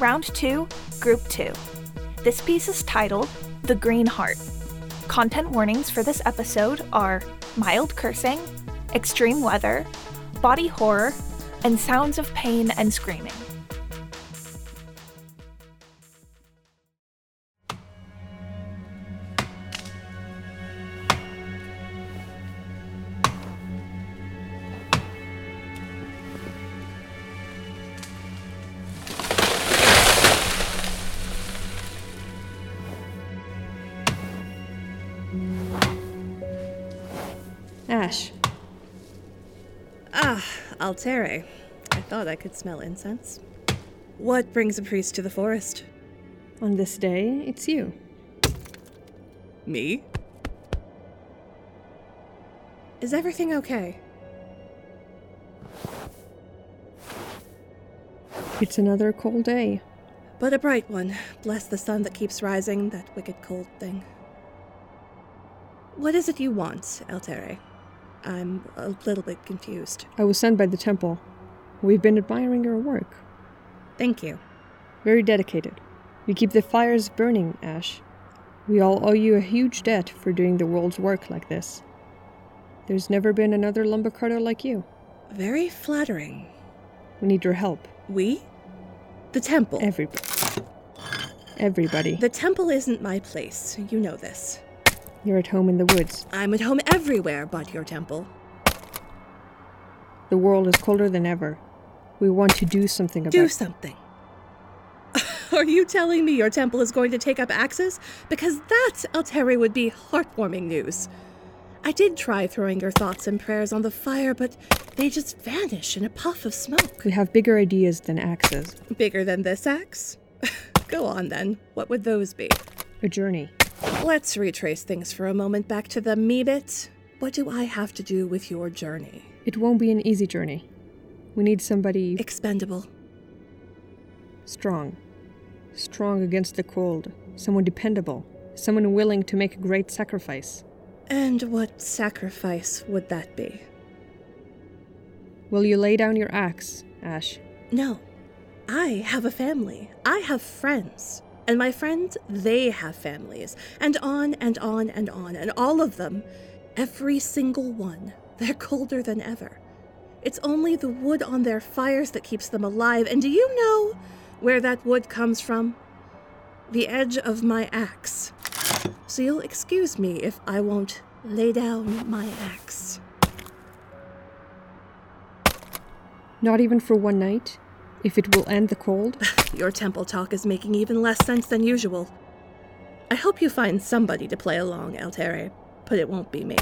Round 2, Group 2. This piece is titled The Green Heart. Content warnings for this episode are mild cursing, extreme weather, body horror, and sounds of pain and screaming. Ah, Altere. I thought I could smell incense. What brings a priest to the forest? on this day, it's you. Me? Is everything okay? It's another cold day. But a bright one. Bless the sun that keeps rising, that wicked cold thing. What is it you want, Altere? I'm a little bit confused. I was sent by the temple. We've been admiring your work. Thank you. Very dedicated. You keep the fires burning, Ash. We all owe you a huge debt for doing the world's work like this. There's never been another lumbercutter like you. Very flattering. We need your help. We? The temple. Everybody. Everybody. the temple isn't my place. You know this. You're at home in the woods. I'm at home everywhere but your temple. The world is colder than ever. We want to do something about Do something. Are you telling me your temple is going to take up axes? Because that, Alteri, would be heartwarming news. I did try throwing your thoughts and prayers on the fire, but they just vanish in a puff of smoke. We have bigger ideas than axes. Bigger than this axe? Go on then. What would those be? A journey. Let's retrace things for a moment back to the me bit. What do I have to do with your journey? It won't be an easy journey. We need somebody Expendable. strong. Strong against the cold. Someone dependable. Someone willing to make a great sacrifice. And what sacrifice would that be? Will you lay down your axe, Ash? No. I have a family. I have friends. And my friends, they have families. And on and on and on. And all of them, every single one, they're colder than ever. It's only the wood on their fires that keeps them alive. And do you know where that wood comes from? The edge of my axe. So you'll excuse me if I won't lay down my axe. Not even for one night? If it will end the cold? Your temple talk is making even less sense than usual. I hope you find somebody to play along, Altere, but it won't be me.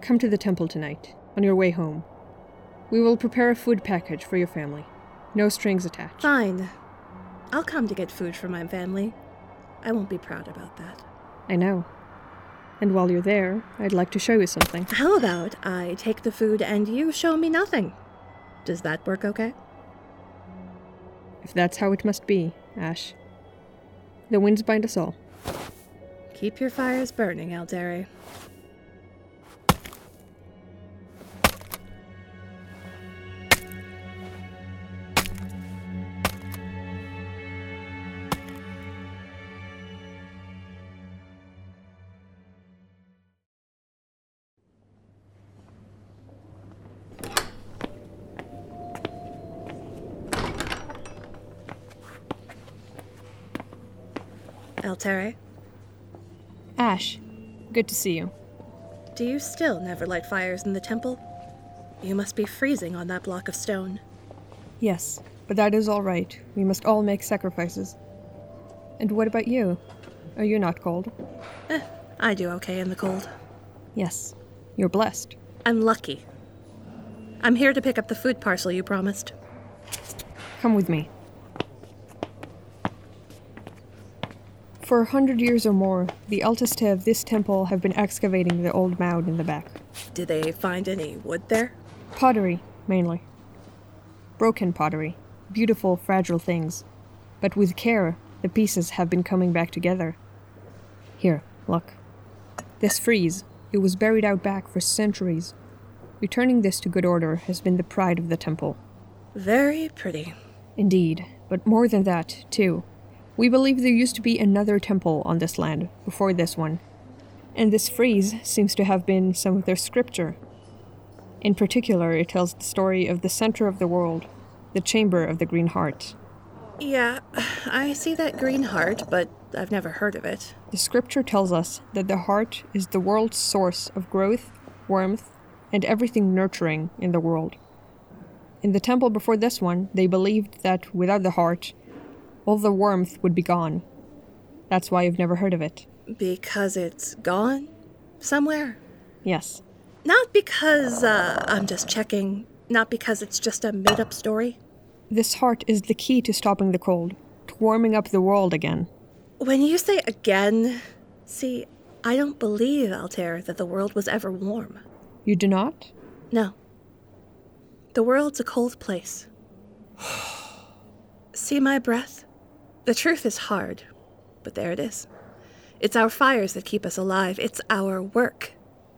Come to the temple tonight, on your way home. We will prepare a food package for your family. No strings attached. Fine. I'll come to get food for my family. I won't be proud about that. I know. And while you're there, I'd like to show you something. How about I take the food and you show me nothing? Does that work okay? If that's how it must be, Ash. The winds bind us all. Keep your fires burning, Altere. Altere, Ash, good to see you. do you still never light fires in the temple? You must be freezing on that block of stone. Yes, but that is all right. We must all make sacrifices. And what about you? Are you not cold? Eh, I do okay in the cold. Yes, you're blessed. I'm lucky. I'm here to pick up the food parcel you promised. Come with me. For a hundred years or more, the Altiste of this temple have been excavating the old mound in the back. Did they find any wood there? Pottery, mainly. Broken pottery. Beautiful, fragile things. But with care, the pieces have been coming back together. Here, look. This frieze, it was buried out back for centuries. Returning this to good order has been the pride of the temple. Very pretty. Indeed, but more than that, too. We believe there used to be another temple on this land before this one, and this frieze seems to have been some of their scripture. In particular, it tells the story of the center of the world, the chamber of the Green Heart. Yeah, I see that green heart, but I've never heard of it. The scripture tells us that the heart is the world's source of growth, warmth, and everything nurturing in the world. In the temple before this one, they believed that without the heart, all the warmth would be gone. That's why you've never heard of it. Because it's gone? Somewhere? Yes. Not because, uh, I'm just checking. Not because it's just a made up story. This heart is the key to stopping the cold, to warming up the world again. When you say again, see, I don't believe, Altair, that the world was ever warm. You do not? No. The world's a cold place. See my breath? The truth is hard, but there it is. It's our fires that keep us alive. It's our work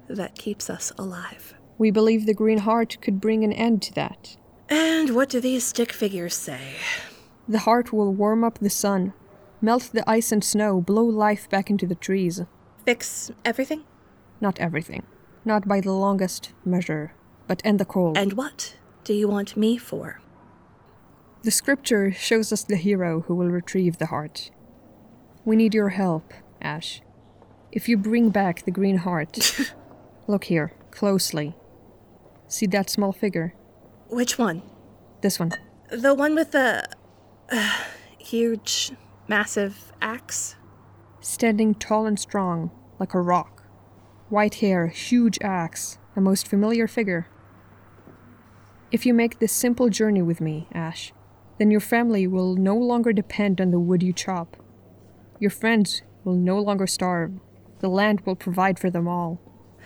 that keeps us alive. We believe the Green Heart could bring an end to that. And what do these stick figures say? The heart will warm up the sun, melt the ice and snow, blow life back into the trees. Fix everything? Not everything. Not by the longest measure, but end the cold. And what do you want me for? The scripture shows us the hero who will retrieve the heart. We need your help, Ash. If you bring back the green heart. look here, closely. See that small figure? Which one? This one. The one with the uh, huge, massive axe? Standing tall and strong, like a rock. White hair, huge axe, a most familiar figure. If you make this simple journey with me, Ash, then your family will no longer depend on the wood you chop. Your friends will no longer starve. The land will provide for them all.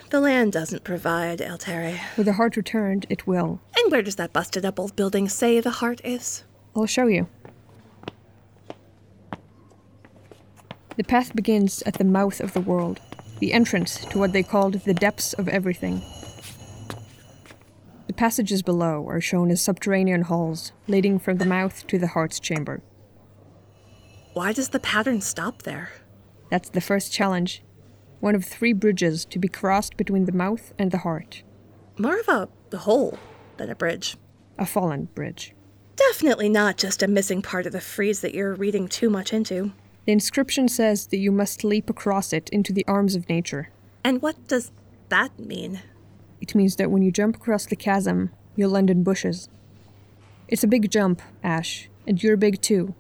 The land doesn't provide, Altere. With the heart returned, it will. And where does that busted up old building say the heart is? I'll show you. The path begins at the mouth of the world, the entrance to what they called the depths of everything. The passages below are shown as subterranean halls, leading from the mouth to the heart's chamber. Why does the pattern stop there? That's the first challenge. One of three bridges to be crossed between the mouth and the heart. More of a hole than a bridge. A fallen bridge. Definitely not just a missing part of the frieze that you're reading too much into. The inscription says that you must leap across it into the arms of nature. And what does that mean? It means that when you jump across the chasm, you'll land in bushes. It's a big jump, Ash, and you're big too.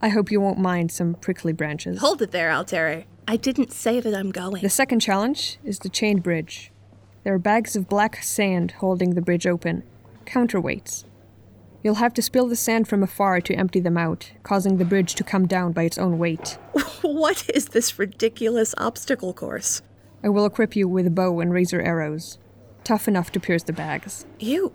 I hope you won't mind some prickly branches. Hold it there, Altere. I didn't say that I'm going. The second challenge is the chain bridge. There are bags of black sand holding the bridge open, counterweights. You'll have to spill the sand from afar to empty them out, causing the bridge to come down by its own weight. what is this ridiculous obstacle course? I will equip you with a bow and razor arrows, tough enough to pierce the bags. You.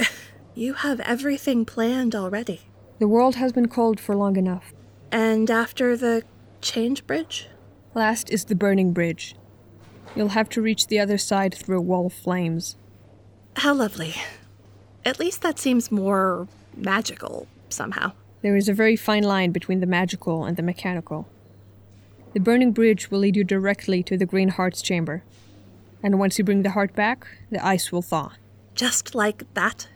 You have everything planned already. The world has been cold for long enough. And after the chain bridge? Last is the burning bridge. You'll have to reach the other side through a wall of flames. How lovely. At least that seems more magical, somehow. There is a very fine line between the magical and the mechanical. The burning bridge will lead you directly to the Green Heart's chamber. And once you bring the heart back, the ice will thaw. Just like that?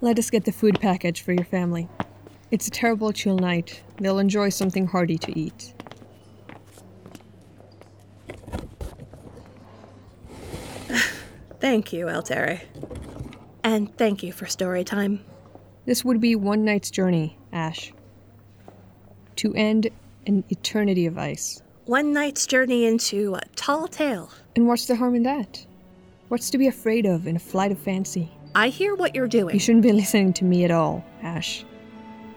Let us get the food package for your family. It's a terrible chill night. They'll enjoy something hearty to eat. thank you, Altere. And thank you for story time. This would be one night's journey, Ash. To end an eternity of ice. One night's journey into a tall tale. And what's the harm in that? What's to be afraid of in a flight of fancy? I hear what you're doing. You shouldn't be listening to me at all, Ash.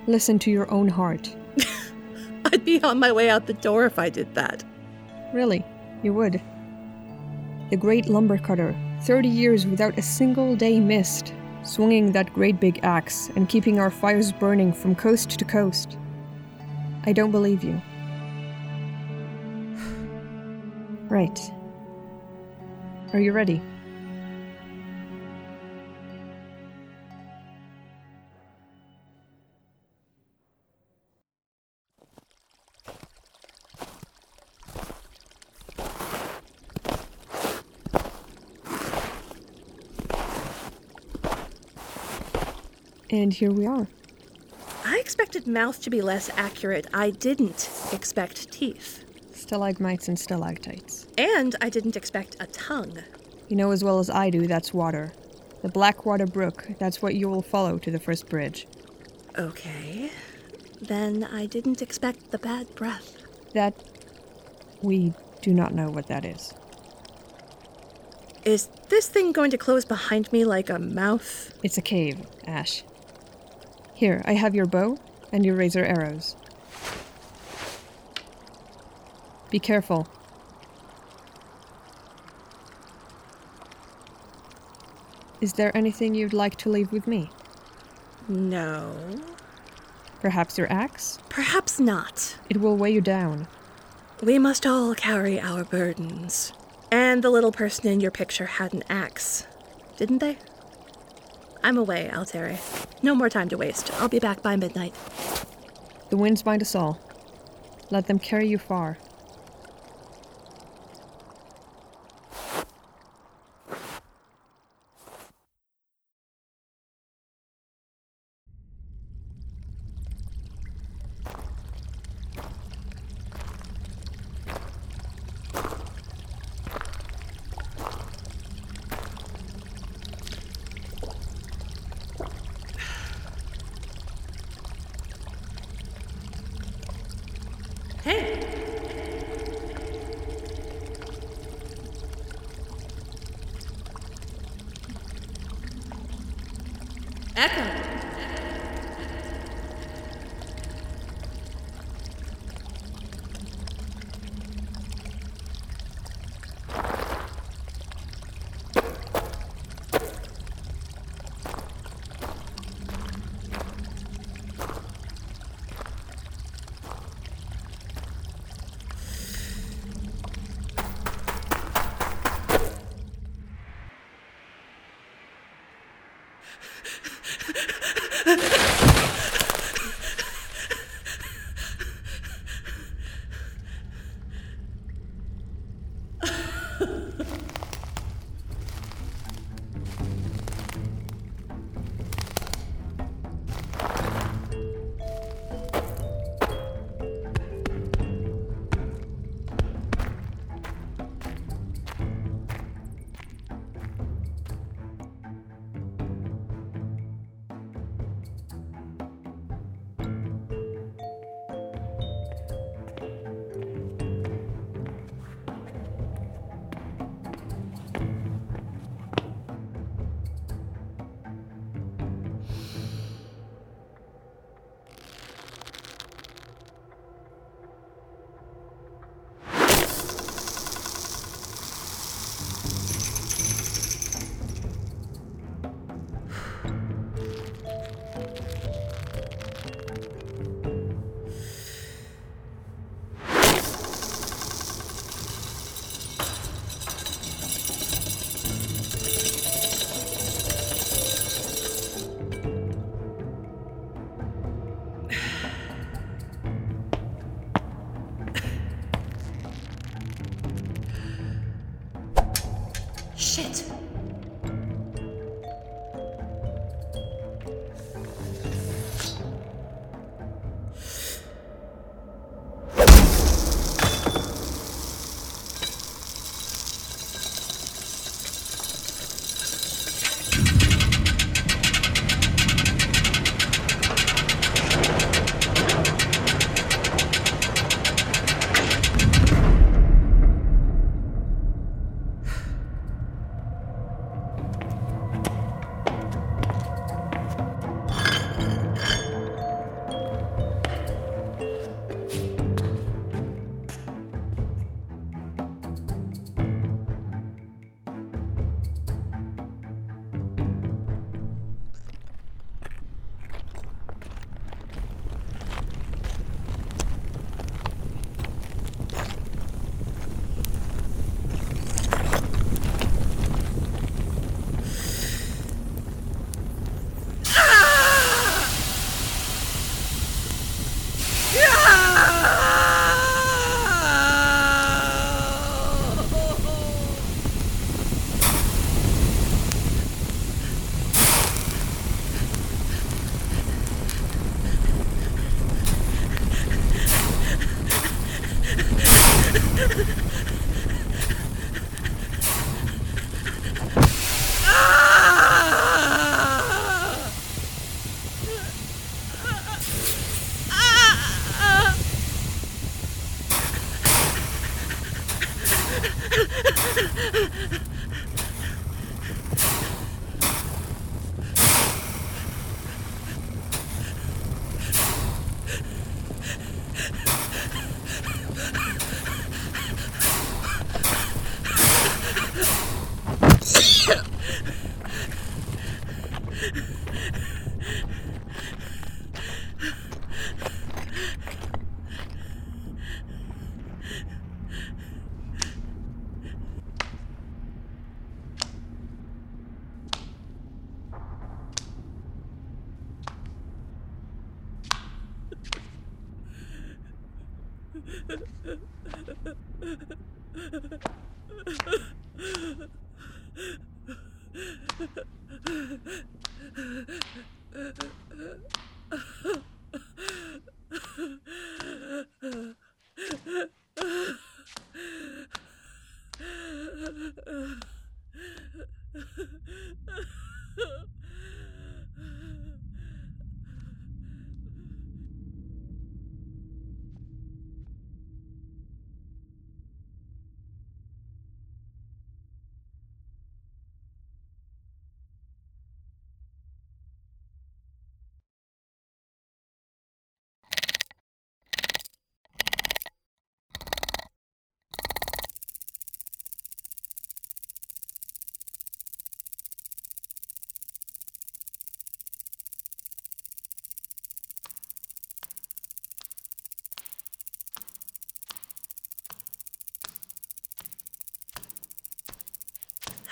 Listen to your own heart. I'd be on my way out the door if I did that. Really, you would. The great lumber cutter, 30 years without a single day missed, swinging that great big axe and keeping our fires burning from coast to coast. I don't believe you. Right. Are you ready? And here we are. I expected mouth to be less accurate. I didn't expect teeth. Stalagmites and stalactites. And I didn't expect a tongue. You know as well as I do that's water. The Blackwater Brook, that's what you will follow to the first bridge. Okay. Then I didn't expect the bad breath. That. we do not know what that is. Is this thing going to close behind me like a mouth? It's a cave, Ash. Here, I have your bow and your razor arrows. Be careful. Is there anything you'd like to leave with me? No. Perhaps your axe? Perhaps not. It will weigh you down. We must all carry our burdens. And the little person in your picture had an axe, didn't they? I'm away, Alteri. No more time to waste. I'll be back by midnight. The winds bind us all. Let them carry you far. Echo!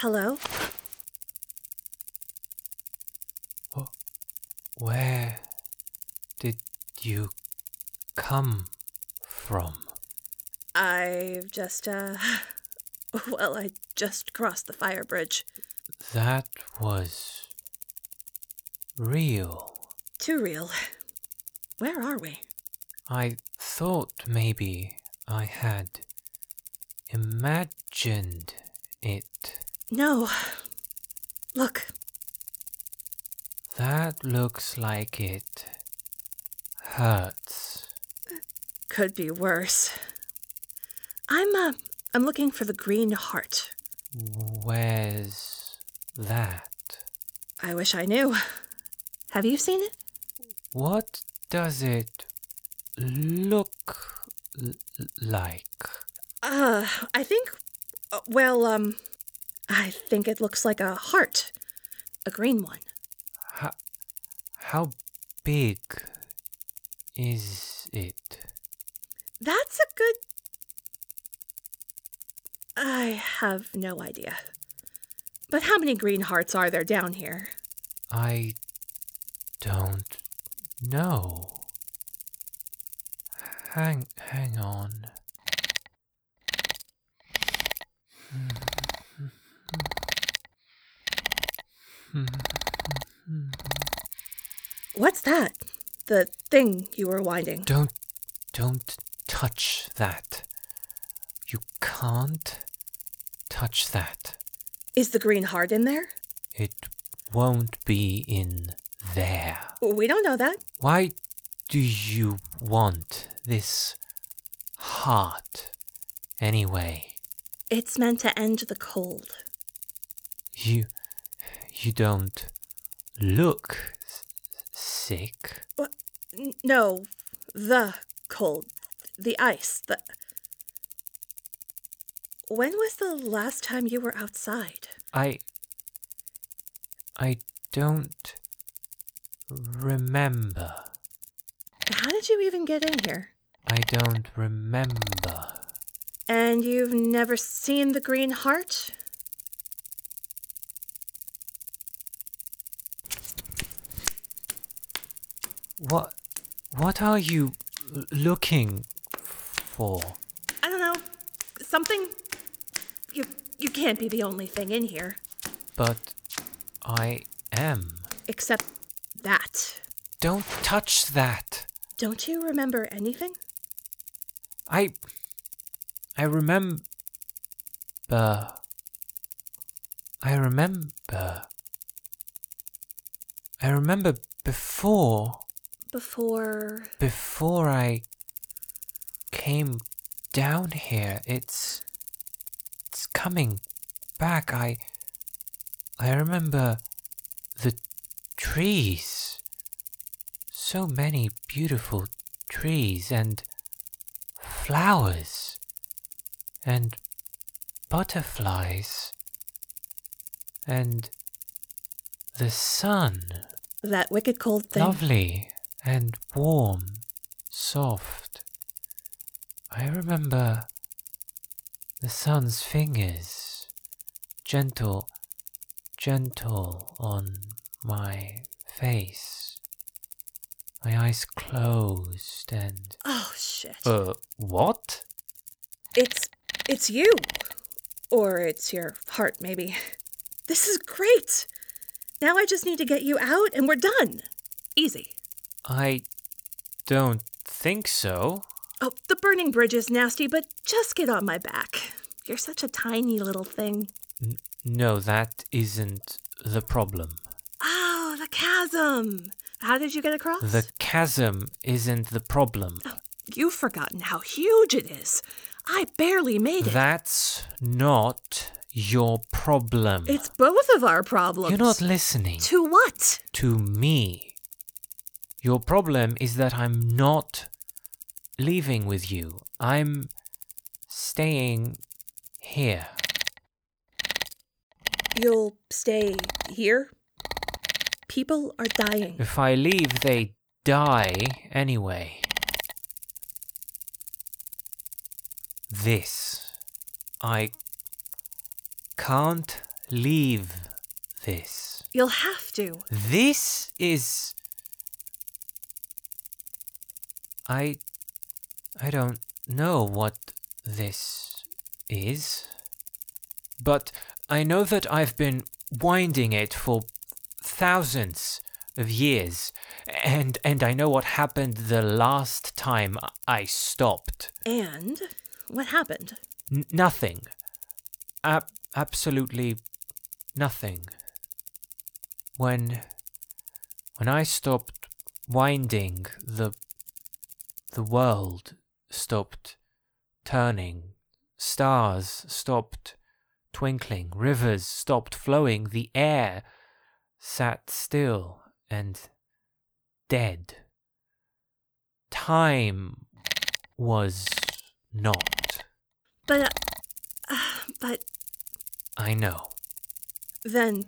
Hello? Where did you come from? I've just, uh. Well, I just crossed the fire bridge. That was real. Too real. Where are we? I thought maybe I had imagined it. No. Look, That looks like it hurts. could be worse. I'm, uh, I'm looking for the green heart. Where's that? I wish I knew. Have you seen it? What does it look l- like? Uh, I think. uh, Well, um. I think it looks like a heart. A green one. How, how big is it? That's a good. I have no idea. But how many green hearts are there down here? I don't know. Hang, hang on. What's that? The thing you were winding. Don't, don't touch that. You can't touch that. Is the green heart in there? It won't be in there. We don't know that. Why do you want this heart anyway? It's meant to end the cold. You you don't look sick. N- no, the cold. The ice. The. When was the last time you were outside? I I don't remember. How did you even get in here? I don't remember. And you've never seen the green heart? What what are you looking for? I don't know. Something. You you can't be the only thing in here. But I am. Except that. Don't touch that. Don't you remember anything? I I remember I remember I remember before Before. before I came down here it's it's coming back I I remember the trees so many beautiful trees and flowers and butterflies and the sun That wicked cold thing. lovely and warm, soft. I remember the sun's fingers, gentle, gentle on my face, my eyes closed, and Oh, shit. Uh, what? It's it's you. Or it's your heart, maybe. This is great. Now I just need to get you out and we're done. Easy. I don't think so. Oh, the burning bridge is nasty, but just get on my back. You're such a tiny little thing. No, that isn't the problem. Oh, the chasm. How did you get across? The chasm isn't the problem. Oh, you've forgotten how huge it is. I barely made it. That's not your problem. It's both of our problems. You're not listening To what? to me. Your problem is that I'm not leaving with you. I'm staying here. You'll stay here? People are dying. If I leave, they die anyway. This. I can't leave this. You'll have to. This is. I. I don't know what this is. But I know that I've been winding it for thousands of years. And, and I know what happened the last time I stopped. And what happened? N- nothing. Ab- absolutely nothing. When when I stopped winding, the the world stopped turning. Stars stopped twinkling. Rivers stopped flowing. The air sat still and dead. Time was not. But, uh, but I know. then,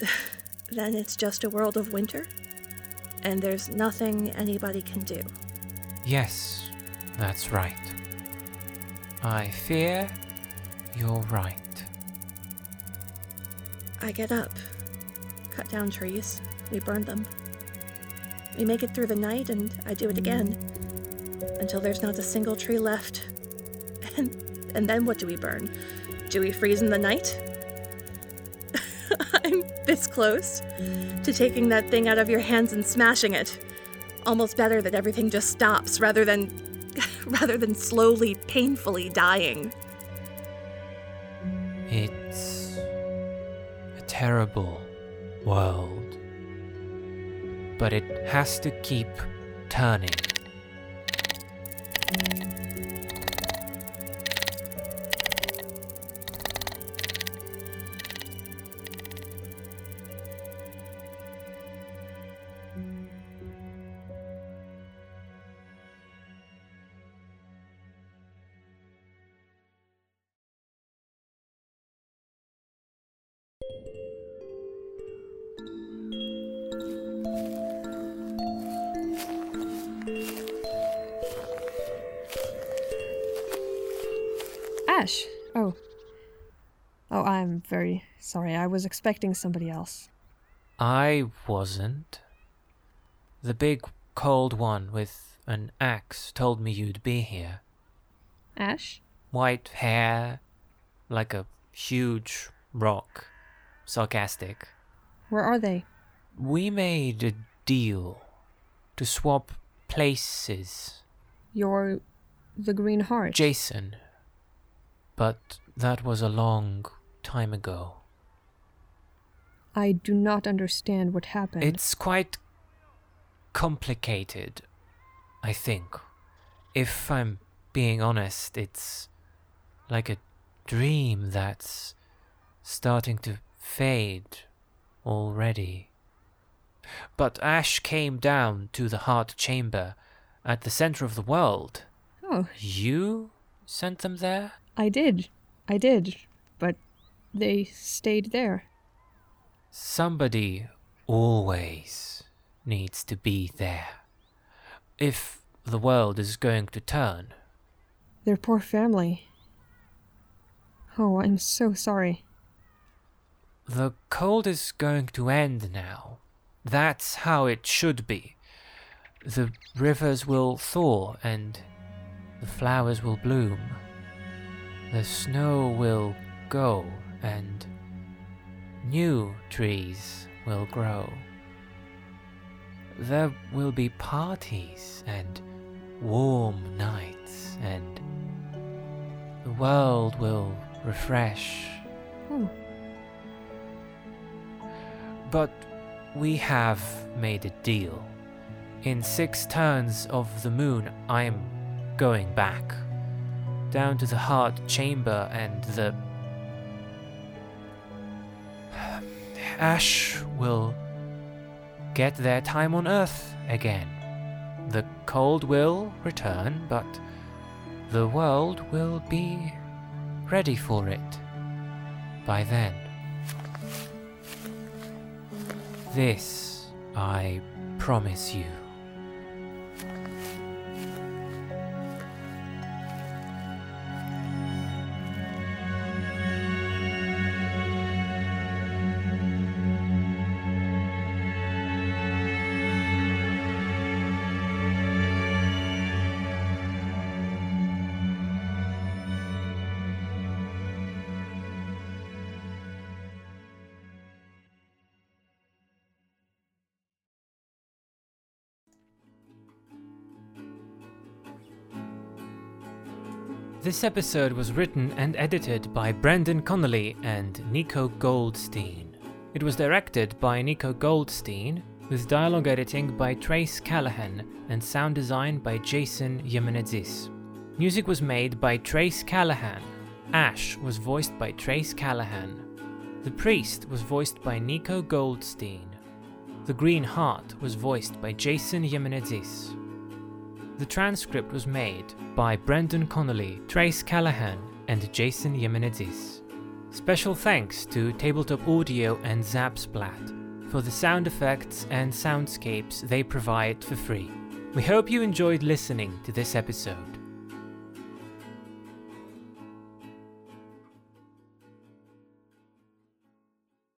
then it's just a world of winter? And there's nothing anybody can do. Yes, that's right. I fear you're right. I get up, cut down trees, we burn them. We make it through the night, and I do it again until there's not a single tree left. And, and then what do we burn? Do we freeze in the night? I'm this close to taking that thing out of your hands and smashing it. Almost better that everything just stops rather than rather than slowly, painfully dying. It's a terrible world. But it has to keep turning. Oh, I'm very sorry. I was expecting somebody else. I wasn't. The big cold one with an axe told me you'd be here. Ash? White hair, like a huge rock. Sarcastic. Where are they? We made a deal to swap places. You're the Green Heart. Jason. But that was a long time ago. I do not understand what happened. It's quite complicated, I think. If I'm being honest, it's like a dream that's starting to fade already. But Ash came down to the heart chamber at the center of the world. Oh, You sent them there? I did. I did. But they stayed there. Somebody always needs to be there. If the world is going to turn. Their poor family. Oh, I'm so sorry. The cold is going to end now. That's how it should be. The rivers will thaw and the flowers will bloom, the snow will go, and new trees will grow. There will be parties and warm nights, and the world will refresh. Oh, But we have made a deal. In six turns of the moon, I am going back. Down to the heart chamber and the. Ash will get their time on Earth again. The cold will return, but the world will be ready for it by then. This I promise you. This episode was written and edited by Brendan Connolly and Nico Goldstein. It was directed by Nico Goldstein, with dialogue editing by Trace Callahan and sound design by Jason Yemenedzis. Music was made by Trace Callahan. Ash was voiced by Trace Callahan. The Priest was voiced by Nico Goldstein. The Green Heart was voiced by Jason Yemenedzis. The transcript was made by Brendan Connolly, Trace Callahan, and Jason Yemenedzis. Special thanks to Tabletop Audio and Zapsplat for the sound effects and soundscapes they provide for free. We hope you enjoyed listening to this episode.